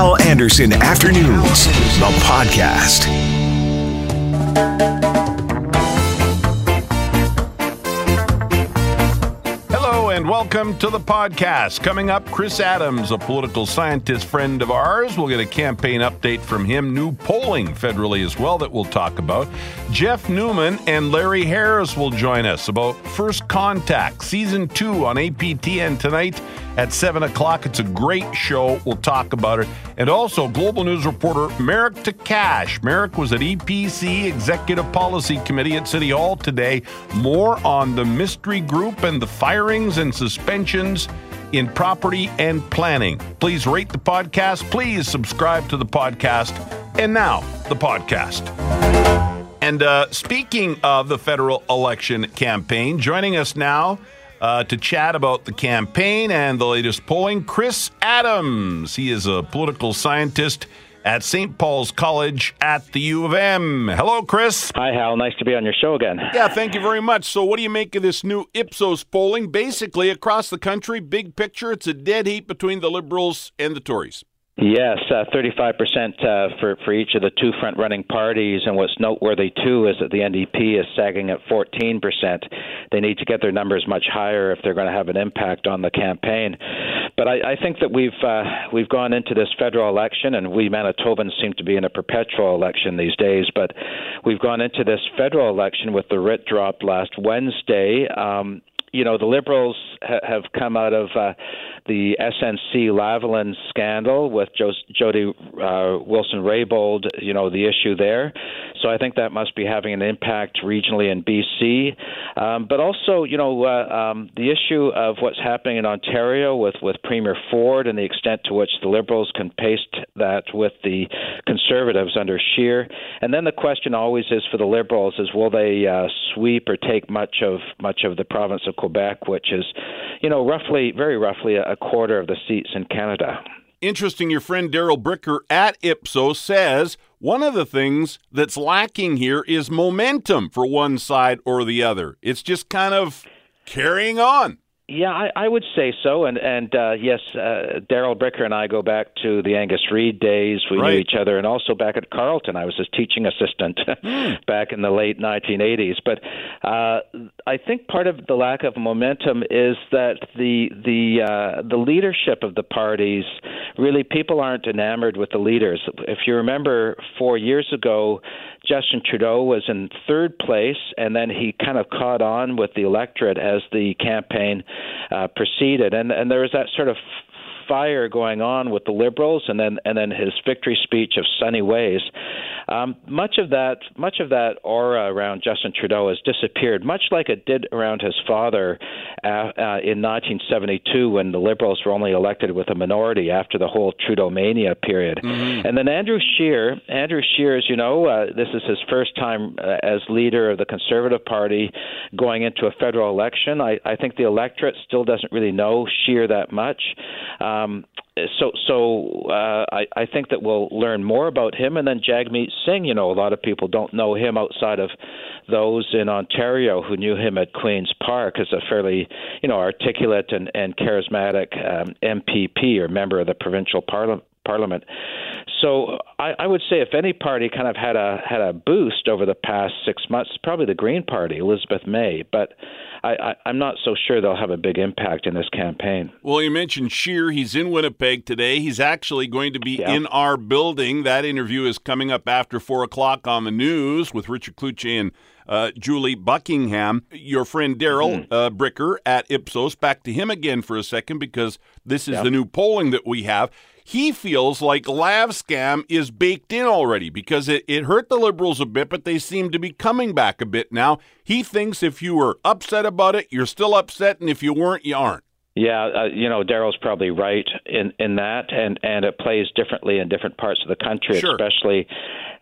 Hal Anderson Afternoons, the podcast. Hello and welcome to the podcast. Coming up, Chris Adams, a political scientist friend of ours. We'll get a campaign update from him. New polling federally as well that we'll talk about. Jeff Newman and Larry Harris will join us about First Contact, Season 2 on APTN tonight at 7 o'clock. It's a great show. We'll talk about it. And also, Global News reporter Marek Tkach. Marek was at EPC Executive Policy Committee at City Hall today. More on the mystery group and the firings and suspensions in property and planning. Please rate the podcast. Please subscribe to the podcast. And now, the podcast. And uh, speaking of the federal election campaign, joining us now uh, to chat about the campaign and the latest polling, Chris Adams. He is a political scientist at St. Paul's College at the U of M. Hello, Chris. Hi, Hal. Nice to be on your show again. Yeah, thank you very much. So, what do you make of this new Ipsos polling? Basically, across the country, big picture, it's a dead heat between the Liberals and the Tories. Yes, uh, 35% uh, for, for each of the two front running parties. And what's noteworthy, too, is that the NDP is sagging at 14%. They need to get their numbers much higher if they're going to have an impact on the campaign. But I, I think that we've, uh, we've gone into this federal election, and we Manitobans seem to be in a perpetual election these days, but we've gone into this federal election with the writ dropped last Wednesday. Um, you know, the Liberals ha- have come out of uh, the SNC Lavalin scandal with jo- Jody uh, Wilson Raybould, you know, the issue there. So I think that must be having an impact regionally in BC. Um, but also, you know, uh, um, the issue of what's happening in Ontario with, with Premier Ford and the extent to which the Liberals can paste that with the Conservatives under Scheer. And then the question always is for the Liberals is will they uh, sweep or take much of much of the province of Quebec, which is, you know, roughly, very roughly a quarter of the seats in Canada. Interesting, your friend Darrell Bricker at Ipsos says one of the things that's lacking here is momentum for one side or the other. It's just kind of carrying on. Yeah, I, I would say so. And and uh, yes, uh, Darrell Bricker and I go back to the Angus Reid days. We right. knew each other, and also back at Carleton. I was his teaching assistant back in the late 1980s. But uh, I think part of the lack of momentum is that the the uh, the leadership of the parties really people aren't enamored with the leaders. If you remember, four years ago, Justin Trudeau was in third place, and then he kind of caught on with the electorate as the campaign uh, proceeded, and and there was that sort of fire going on with the Liberals, and then and then his victory speech of sunny ways. Um, much of that much of that aura around Justin Trudeau has disappeared, much like it did around his father uh, uh, in 1972 when the Liberals were only elected with a minority after the whole Trudeau mania period. Mm-hmm. And then Andrew Scheer, Andrew Scheer, as you know, uh, this is his first time uh, as leader of the Conservative Party going into a federal election. I, I think the electorate still doesn't really know Scheer that much. Um, so so uh, I, I think that we'll learn more about him. And then Jagmeet Singh, you know, a lot of people don't know him outside of those in Ontario who knew him at Queen's Park as a fairly, you know, articulate and, and charismatic um, MPP or member of the provincial parliament. Parliament. So I, I would say if any party kind of had a had a boost over the past six months, probably the Green Party, Elizabeth May. But I, I, am not so sure they'll have a big impact in this campaign. Well, you mentioned Scheer. He's in Winnipeg today. He's actually going to be yeah. in our building. That interview is coming up after 4 o'clock on the news with Richard Cloutier and uh, Julie Buckingham. Your friend Darrell mm-hmm. uh, Bricker at Ipsos. Back to him again for a second because this is the new polling that we have he feels like Lav scam is baked in already because it, it hurt the Liberals a bit, but they seem to be coming back a bit now. He thinks if you were upset about it, you're still upset, and if you weren't, you aren't. Yeah, uh, you know, Darrell's probably right in in that, and and it plays differently in different parts of the country, sure. especially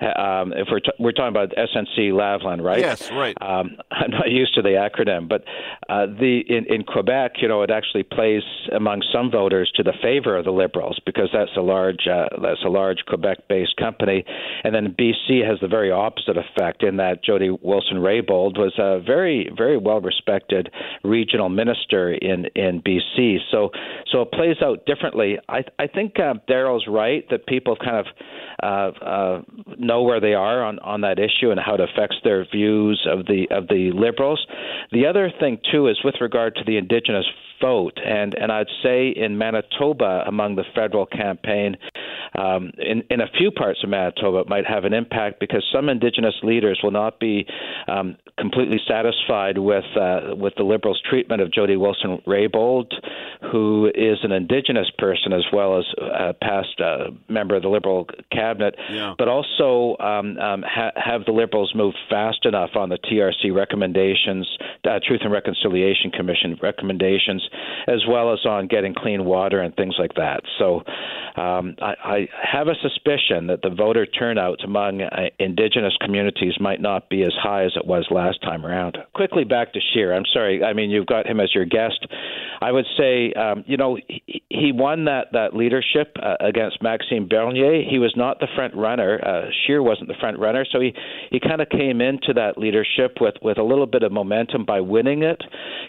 um, if we're t- we're talking about SNC Lavalin, right? Yes, right. Um, I'm not used to the acronym, but uh, the in, in Quebec, you know, it actually plays among some voters to the favor of the Liberals because that's a large uh, that's a large Quebec-based company, and then BC has the very opposite effect in that Jody Wilson Raybould was a very very well respected regional minister in in BC. So so it plays out differently. I I think uh, Darrell's right that people kind of uh, uh, know where they are on, on that issue and how it affects their views of the of the Liberals. The other thing too is with regard to the Indigenous vote, and and I'd say in Manitoba among the federal campaign, um, in in a few parts of Manitoba, it might have an impact because some Indigenous leaders will not be um, completely satisfied with uh, with the Liberals' treatment of Jody Wilson Raybould, who is an Indigenous person as well as a past uh, member of the Liberal cabinet, yeah. but also um, um, ha- have the Liberals moved fast enough on the TRC recommendations, uh, Truth and Reconciliation Commission recommendations, as well as on getting clean water and things like that. So um, I, I, have a suspicion that the voter turnout among uh, Indigenous communities might not be as high as it was last time around. Quickly back to Scheer. I'm sorry. I mean, you've got him as your guest. I would say, um, you know, he, he won that that leadership uh, against Maxime Bernier. He was not the front runner. Uh, Scheer wasn't the front runner, so he he kind of came into that leadership with with a little bit of momentum by winning it.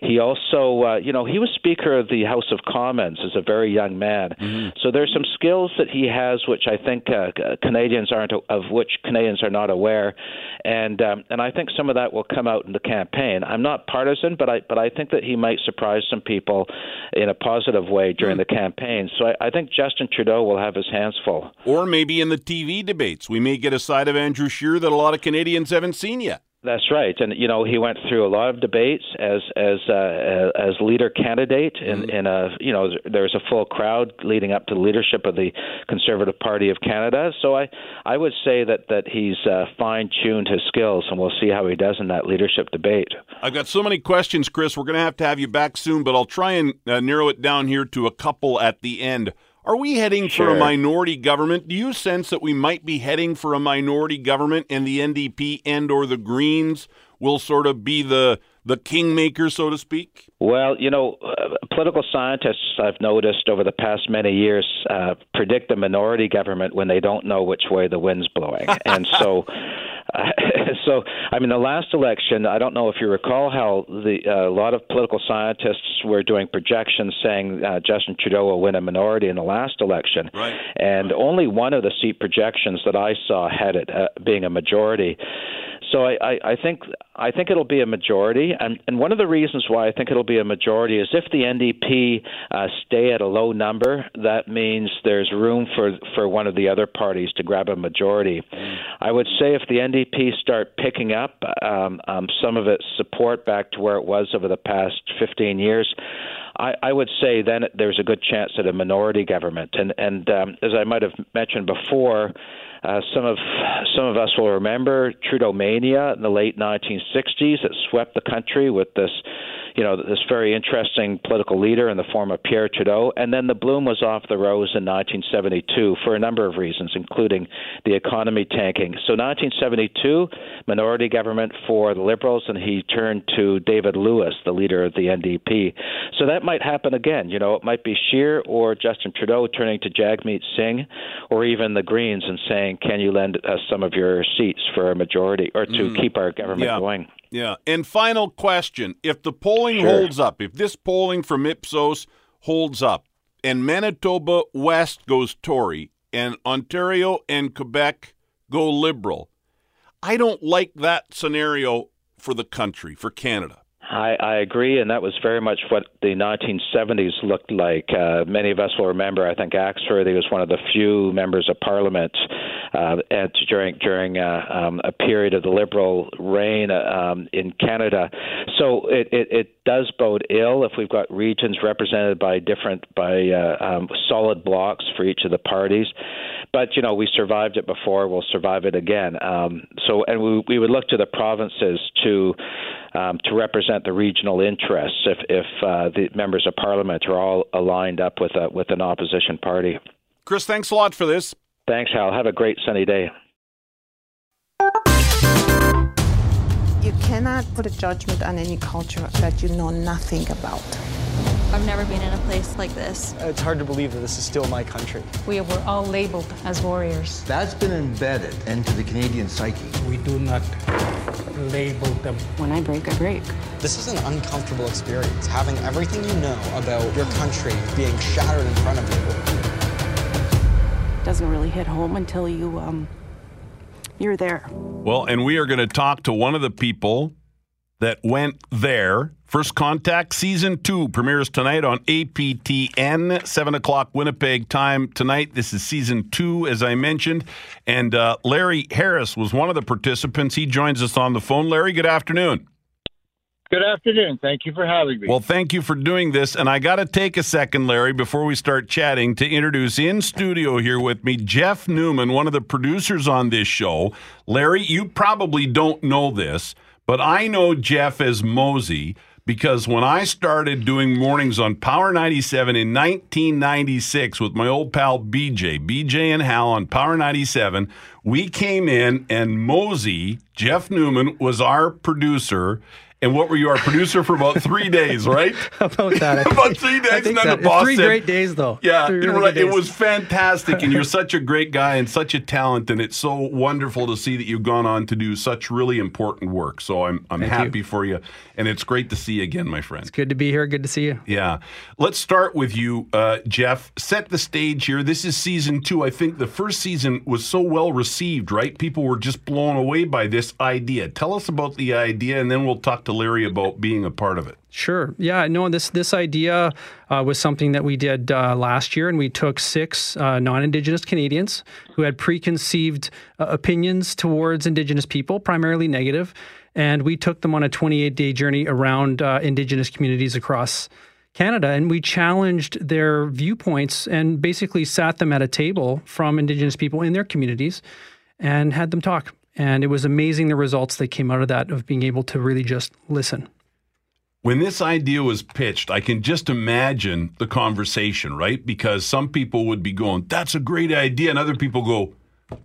He also, uh, you know, he was Speaker of the House of Commons is a very young man. Mm-hmm. So there's some skills that he has, which I think uh, Canadians aren't of which Canadians are not aware, and um, and I think some of that will come out in the campaign. I'm not partisan, but I but I think that he might surprise some people in a positive way during mm-hmm. the campaign. So I, I think Justin Trudeau will have his hands full. Or maybe in the TV debates, we may get a side of Andrew Scheer that a lot of Canadians haven't seen yet. That's right, and you know he went through a lot of debates as as uh, as leader candidate, and mm-hmm. in a you know there was a full crowd leading up to the leadership of the Conservative Party of Canada. So I I would say that that he's uh, fine tuned his skills, and we'll see how he does in that leadership debate. I've got so many questions, Chris. We're going to have to have you back soon, but I'll try and uh, narrow it down here to a couple at the end. Are we heading sure. for a minority government? Do you sense that we might be heading for a minority government and the NDP and or the Greens will sort of be the the kingmaker, so to speak? Well, you know, uh, political scientists I've noticed over the past many years uh, predict a minority government when they don't know which way the wind's blowing, and so so, I mean, the last election, I don't know if you recall how the uh, a lot of political scientists were doing projections saying uh, Justin Trudeau will win a minority in the last election, right. and only one of the seat projections that I saw had it uh, being a majority. So I, I, I think I think it'll be a majority, and, and one of the reasons why I think it'll be a majority is if the NDP uh, stay at a low number, that means there's room for for one of the other parties to grab a majority. Mm. I would say if the NDP start picking up um, um, some of its support back to where it was over the past 15 years. I, I would say then there's a good chance at a minority government, and and um, as I might have mentioned before, uh, some of some of us will remember Trudeau mania in the late 1960s that swept the country with this you know, this very interesting political leader in the form of Pierre Trudeau. And then the bloom was off the rose in 1972 for a number of reasons, including the economy tanking. So 1972, minority government for the Liberals, and he turned to David Lewis, the leader of the NDP. So that might happen again. You know, it might be Scheer or Justin Trudeau turning to Jagmeet Singh or even the Greens and saying, can you lend us some of your seats for a majority or to mm. keep our government yeah. going? Yeah. And final question if the polling sure. holds up, if this polling from Ipsos holds up, and Manitoba West goes Tory, and Ontario and Quebec go Liberal, I don't like that scenario for the country, for Canada. I, I agree, and that was very much what the 1970s looked like. Uh, many of us will remember. I think Axworthy was one of the few members of Parliament uh, at, during during uh, um, a period of the Liberal reign um, in Canada. So it, it, it does bode ill if we've got regions represented by different by uh, um, solid blocks for each of the parties. But you know we survived it before. We'll survive it again. Um, so and we we would look to the provinces to um, to represent the regional interests if, if uh, the members of parliament are all aligned up with a, with an opposition party. Chris, thanks a lot for this. Thanks, Hal. Have a great sunny day. You cannot put a judgment on any culture that you know nothing about. I've never been in a place like this. It's hard to believe that this is still my country. We were all labeled as warriors. That's been embedded into the Canadian psyche. We do not label them. When I break, I break. This is an uncomfortable experience, having everything you know about your country being shattered in front of you. Doesn't really hit home until you, um, you're there. Well, and we are going to talk to one of the people that went there. First Contact Season 2 premieres tonight on APTN, 7 o'clock Winnipeg time tonight. This is Season 2, as I mentioned. And uh, Larry Harris was one of the participants. He joins us on the phone. Larry, good afternoon. Good afternoon. Thank you for having me. Well, thank you for doing this. And I got to take a second, Larry, before we start chatting, to introduce in studio here with me Jeff Newman, one of the producers on this show. Larry, you probably don't know this, but I know Jeff as Mosey because when I started doing mornings on Power 97 in 1996 with my old pal BJ, BJ and Hal on Power 97, we came in and Mosey, Jeff Newman, was our producer. And what were you, our producer for about three days, right? about that. about three days, and then so. the boss Three said, great days, though. Yeah, Three it, really it good days. was fantastic, and you're such a great guy and such a talent, and it's so wonderful to see that you've gone on to do such really important work. So I'm I'm Thank happy you. for you, and it's great to see you again, my friend. It's good to be here. Good to see you. Yeah. Let's start with you, uh, Jeff. Set the stage here. This is season two. I think the first season was so well received, right? People were just blown away by this idea. Tell us about the idea, and then we'll talk to Larry about being a part of it. Sure. Yeah. No. This this idea uh, was something that we did uh, last year, and we took six uh, non-Indigenous Canadians who had preconceived uh, opinions towards Indigenous people, primarily negative, and we took them on a 28-day journey around uh, Indigenous communities across Canada, and we challenged their viewpoints and basically sat them at a table from Indigenous people in their communities, and had them talk. And it was amazing the results that came out of that of being able to really just listen. When this idea was pitched, I can just imagine the conversation, right? Because some people would be going, "That's a great idea," and other people go,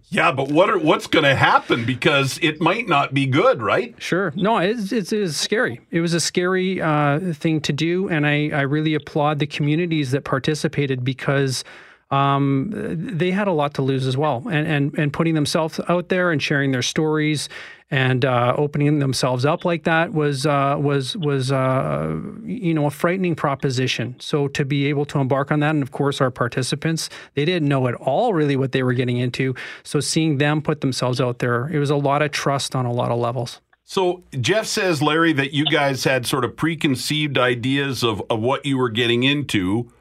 "Yeah, but what are what's going to happen? Because it might not be good, right?" Sure. No, it's, it's, it's scary. It was a scary uh, thing to do. And I, I really applaud the communities that participated because um, they had a lot to lose as well. And, and, and putting themselves out there and sharing their stories and uh, opening themselves up like that was uh, was was uh, you know a frightening proposition. So to be able to embark on that, and of course our participants, they didn't know at all really what they were getting into. So seeing them put themselves out there, it was a lot of trust on a lot of levels. So Jeff says, Larry, that you guys had sort of preconceived ideas of, of what you were getting into.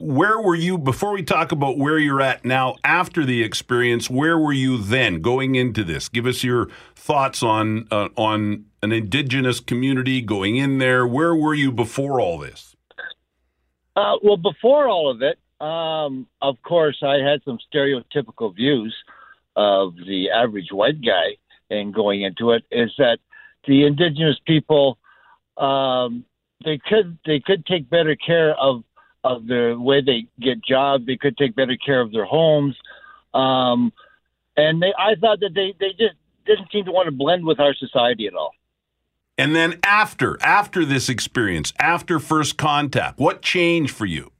Where were you before we talk about where you're at now after the experience? Where were you then going into this? Give us your thoughts on uh, on an indigenous community going in there. Where were you before all this? Uh, well, before all of it, um, of course, I had some stereotypical views of the average white guy, and going into it is that the indigenous people um, they could they could take better care of of the way they get jobs. They could take better care of their homes, um, and they I thought that they they just didn't seem to want to blend with our society at all. And then after after this experience, after first contact, what changed for you?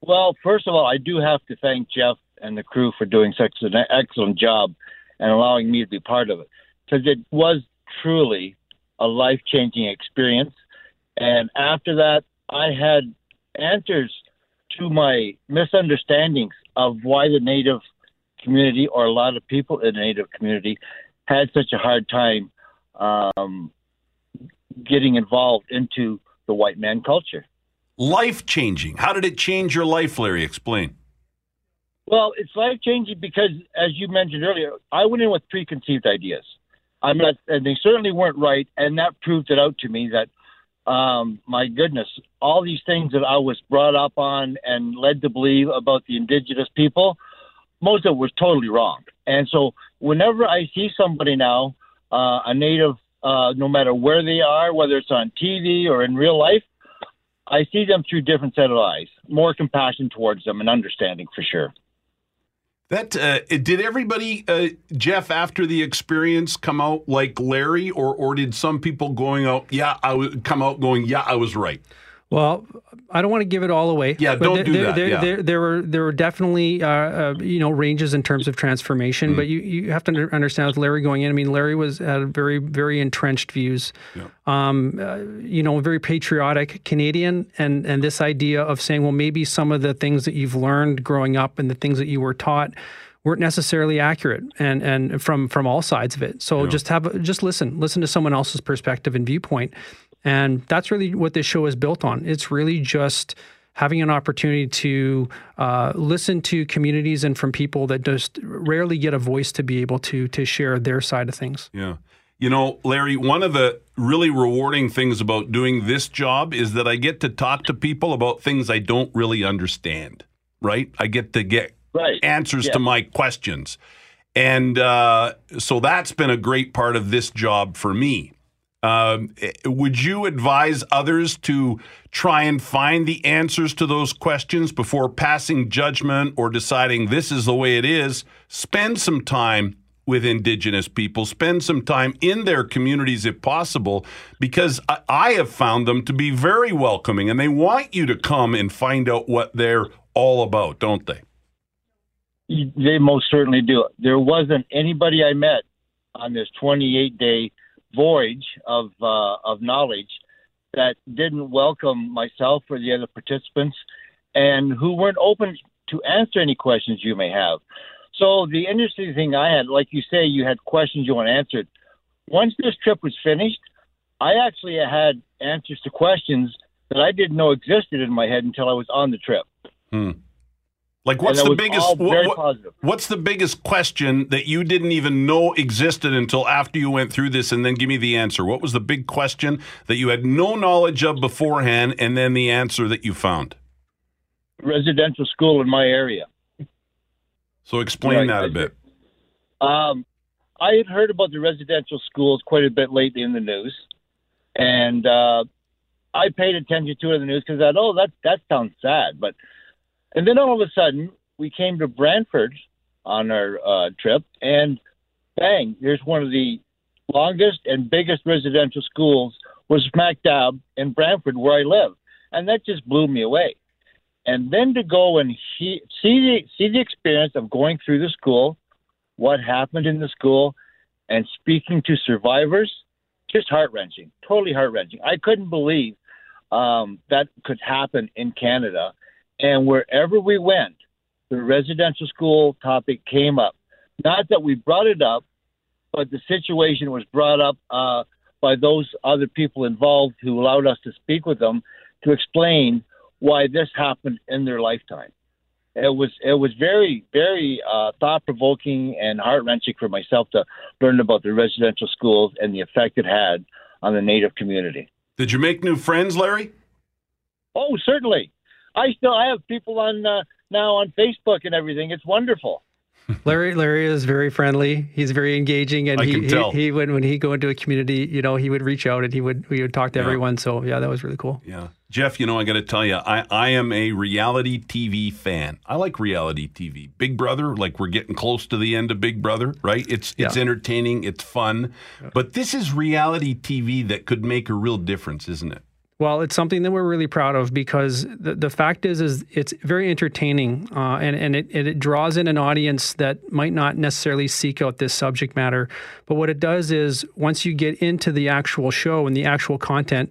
Well, first of all, I do have to thank Jeff and the crew for doing such an excellent job and allowing me to be part of it because it was truly a life changing experience. And after that, I had answers to my misunderstandings of why the Native community or a lot of people in the Native community had such a hard time um, getting involved into the white man culture. Life changing. How did it change your life, Larry? Explain. Well, it's life changing because, as you mentioned earlier, I went in with preconceived ideas. I'm not, and they certainly weren't right, and that proved it out to me that, um, my goodness, all these things that I was brought up on and led to believe about the indigenous people, most of it was totally wrong. And so, whenever I see somebody now, uh, a native, uh, no matter where they are, whether it's on TV or in real life, I see them through different set of eyes, more compassion towards them and understanding for sure. That uh, did everybody, uh, Jeff, after the experience, come out like Larry, or or did some people going out? Yeah, I was come out going. Yeah, I was right. Well, I don't want to give it all away. Yeah, but don't there, do there, that, There, yeah. there, there were there were definitely uh, uh, you know ranges in terms of transformation, Mm. but you, you have to understand with Larry going in. I mean, Larry was had very very entrenched views. Um, uh, you know, very patriotic Canadian, and and this idea of saying, well, maybe some of the things that you've learned growing up and the things that you were taught weren't necessarily accurate and and from from all sides of it. So just have just listen, listen to someone else's perspective and viewpoint. And that's really what this show is built on. It's really just having an opportunity to uh, listen to communities and from people that just rarely get a voice to be able to to share their side of things. Yeah. You know, Larry, one of the really rewarding things about doing this job is that I get to talk to people about things I don't really understand, right? I get to get Right. answers Yeah. to my questions. And uh, so that's been a great part of this job for me. Um, would you advise others to try and find the answers to those questions before passing judgment or deciding this is the way it is? Spend some time with Indigenous people, spend some time in their communities if possible, because I, I have found them to be very welcoming and they want you to come and find out what they're all about, don't they? They most certainly do. There wasn't anybody I met on this 28 day voyage of uh, of knowledge that didn't welcome myself or the other participants, and who weren't open to answer any questions you may have. So the interesting thing I had, like you say, you had questions you want answered. Once this trip was finished, I actually had answers to questions that I didn't know existed in my head until I was on the trip. Like, what's the biggest? what- what- what's the biggest question that you didn't even know existed until after you went through this? And then give me the answer. What was the big question that you had no knowledge of beforehand, and then the answer that you found? Residential school in my area. So explain Right. that a bit. Um, I had heard about the residential schools quite a bit lately in the news, and uh, I paid attention to it in the news because I thought, oh, that that sounds sad. But and then all of a sudden, we came to Brantford on our uh, trip, and bang, there's one of the longest and biggest residential schools was smack dab in Brantford, where I live, and that just blew me away. And then to go and he, see the see the experience of going through the school, what happened in the school, and speaking to survivors, just heart wrenching, totally heart wrenching. I couldn't believe um, that could happen in Canada. And wherever we went, the residential school topic came up. Not that we brought it up, but the situation was brought up uh, by those other people involved who allowed us to speak with them to explain why this happened in their lifetime. It was it was very very uh, thought provoking and heart wrenching for myself to learn about the residential schools and the effect it had on the Native community. Did you make new friends, Larry? Oh, certainly. I still I have people on uh, now on Facebook and everything. It's wonderful. Larry Larry is very friendly. He's very engaging, and I he, can he tell. he would when he go into a community, you know, he would reach out and he would we would talk to Yeah. everyone. So yeah, that was really cool. Yeah. Jeff, you know, I got to tell you, I, I am a reality TV fan. I like reality TV. Big Brother, like we're getting close to the end of Big Brother, right? It's it's Yeah. entertaining, it's fun, but this is reality TV that could make a real difference, isn't it? Well, it's something that we're really proud of because the, the fact is, is it's very entertaining, uh, and and it, it draws in an audience that might not necessarily seek out this subject matter. But what it does is, once you get into the actual show and the actual content,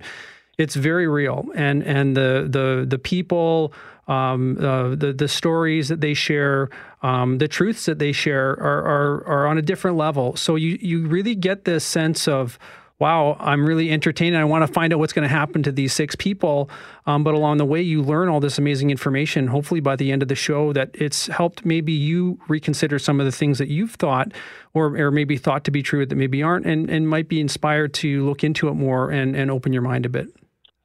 it's very real, and and the the the people. Um, uh, the the stories that they share, um, the truths that they share are, are are on a different level. So you you really get this sense of wow, I'm really entertained. I want to find out what's going to happen to these six people. Um, but along the way, you learn all this amazing information. Hopefully, by the end of the show, that it's helped maybe you reconsider some of the things that you've thought, or or maybe thought to be true that maybe aren't, and and might be inspired to look into it more and and open your mind a bit.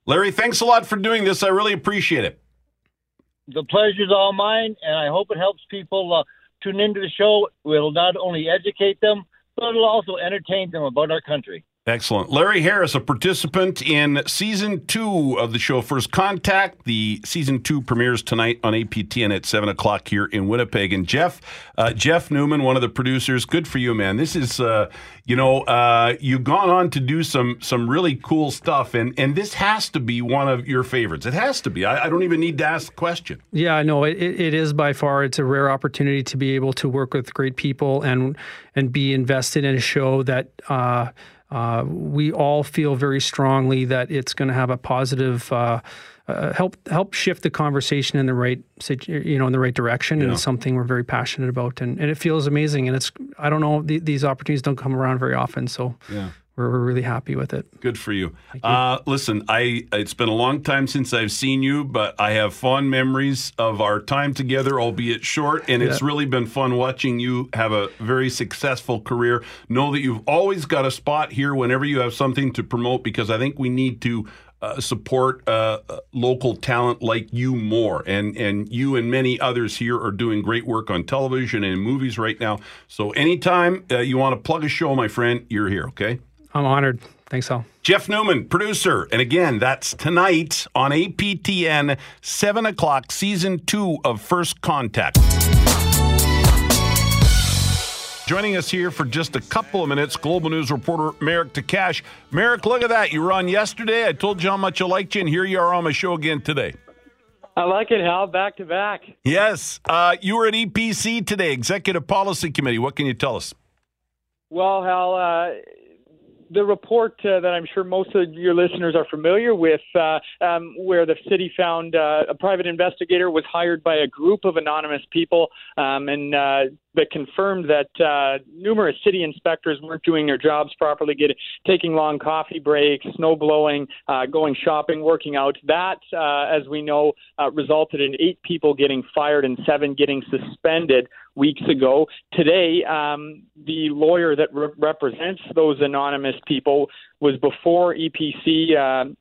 Larry, thanks a lot for doing this. I really appreciate it. The pleasure's all mine, and I hope it helps people uh, tune into the show. It'll not only educate them, but it'll also entertain them about our country. Excellent. Larry Harris, a participant in season two of the show First Contact. The season two premieres tonight on APTN at seven o'clock here in Winnipeg. And Jeff, uh, Jeff Newman, one of the producers. Good for you, man. This is, uh, you know, uh, you've gone on to do some some really cool stuff, and and this has to be one of your favorites. It has to be. I, I don't even need to ask the question. Yeah, no, it, it is by far. It's a rare opportunity to be able to work with great people and and be invested in a show that. Uh, we all feel very strongly that it's going to have a positive uh, uh, help help shift the conversation in the right you know in the right direction, yeah. and it's something we're very passionate about, and, and it feels amazing. And it's I don't know th- these opportunities don't come around very often, so yeah we're, we're really happy with it. Good for you. you. Uh, listen, I it's been a long time since I've seen you, but I have fond memories of our time together, albeit short, and yeah. it's really been fun watching you have a very successful career. Know that you've always got a spot here whenever you have something to promote, because I think we need to. Uh, support uh, uh local talent like you more, and and you and many others here are doing great work on television and movies right now. So anytime uh, you want to plug a show, my friend, you're here. Okay. I'm honored. Thanks, Al. Jeff Newman, producer. And again, that's tonight on APTN, 7 o'clock, season two of First Contact. Joining us here for just a couple of minutes, Global News reporter Marek Tkach. Marek, look at that. You were on yesterday. I told you how much I liked you, and here you are on my show again today. I like it, Hal. Back to back. Yes. Uh, you were at EPC today, Executive Policy Committee. What can you tell us? Well, Hal, uh, the report uh, that I'm sure most of your listeners are familiar with, uh, um, where the city found uh, a private investigator was hired by a group of anonymous people, um, and uh, that confirmed that uh, numerous city inspectors weren't doing their jobs properly, getting taking long coffee breaks, snow blowing, uh, going shopping, working out. That, as we know, resulted in eight people getting fired and seven getting suspended weeks ago. Today, um, the lawyer that re- represents those anonymous people was before EPC. Uh,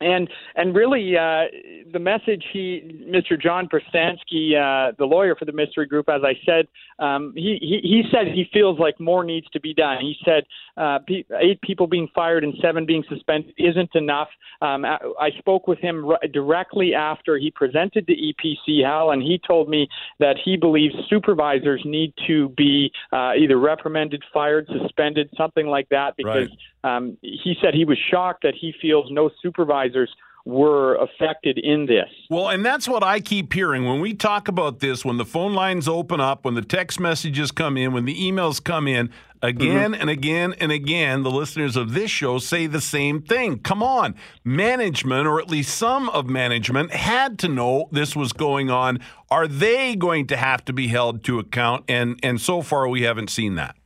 and and really, uh, the message he, Mr. John Perstansky, uh, the lawyer for the mystery group, as I said, um, he, he he said he feels like more needs to be done. He said uh, eight people being fired and seven being suspended isn't enough. Um, I, spoke with him r- directly after he presented the EPC Hal, and he told me that he believes supervisors need to be uh, either reprimanded, fired, suspended, something like that, because. Um, he said he was shocked that he feels no supervisors were affected in this. Well, and that's what I keep hearing when we talk about this, when the phone lines open up, when the text messages come in, when the emails come in, again mm-hmm. and again and again, the listeners of this show say the same thing. Come on, management, or at least some of management, had to know this was going on. Are they going to have to be held to account? And and so far, we haven't seen that.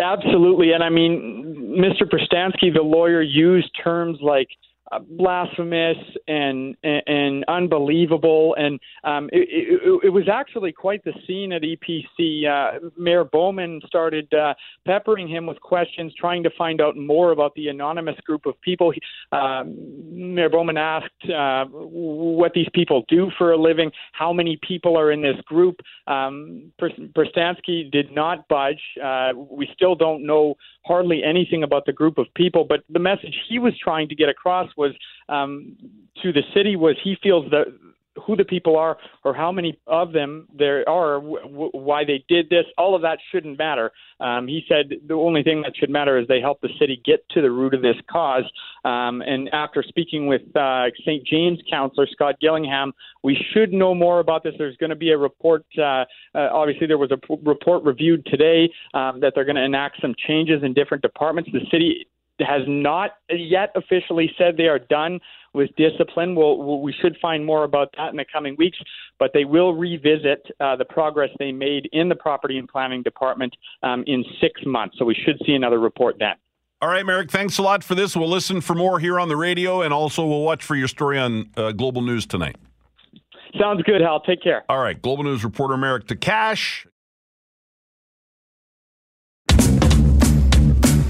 Absolutely. And I mean, Mr. Perstansky, the lawyer, used terms like blasphemous and, and, and unbelievable. And um, it, it, it, was actually quite the scene at EPC. Uh, Mayor Bowman started uh, peppering him with questions, trying to find out more about the anonymous group of people. Uh, Mayor Bowman asked uh, what these people do for a living, how many people are in this group. Um, did not budge. Uh, we still don't know hardly anything about the group of people, but the message he was trying to get across was um, to the city was he feels that who the people are or how many of them there are, w- why they did this, all of that shouldn't matter. Um, he said the only thing that should matter is they help the city get to the root of this cause. Um, and after speaking with uh, St. James councillor Scott Gillingham, we should know more about this. There's going to be a report. Uh, uh, obviously, there was a p- report reviewed today um, that they're going to enact some changes in different departments. The city has not yet officially said they are done with discipline. We'll, we'll, should find more about that in the coming weeks, but they will revisit uh, the progress they made in the Property and Planning Department um, in six months. So we should see another report then. All right, Marek, thanks a lot for this. We'll listen for more here on the radio, and also we'll watch for your story on uh, Global News tonight. Sounds good, Hal. Take care. All right, Global News reporter Marek Tkach.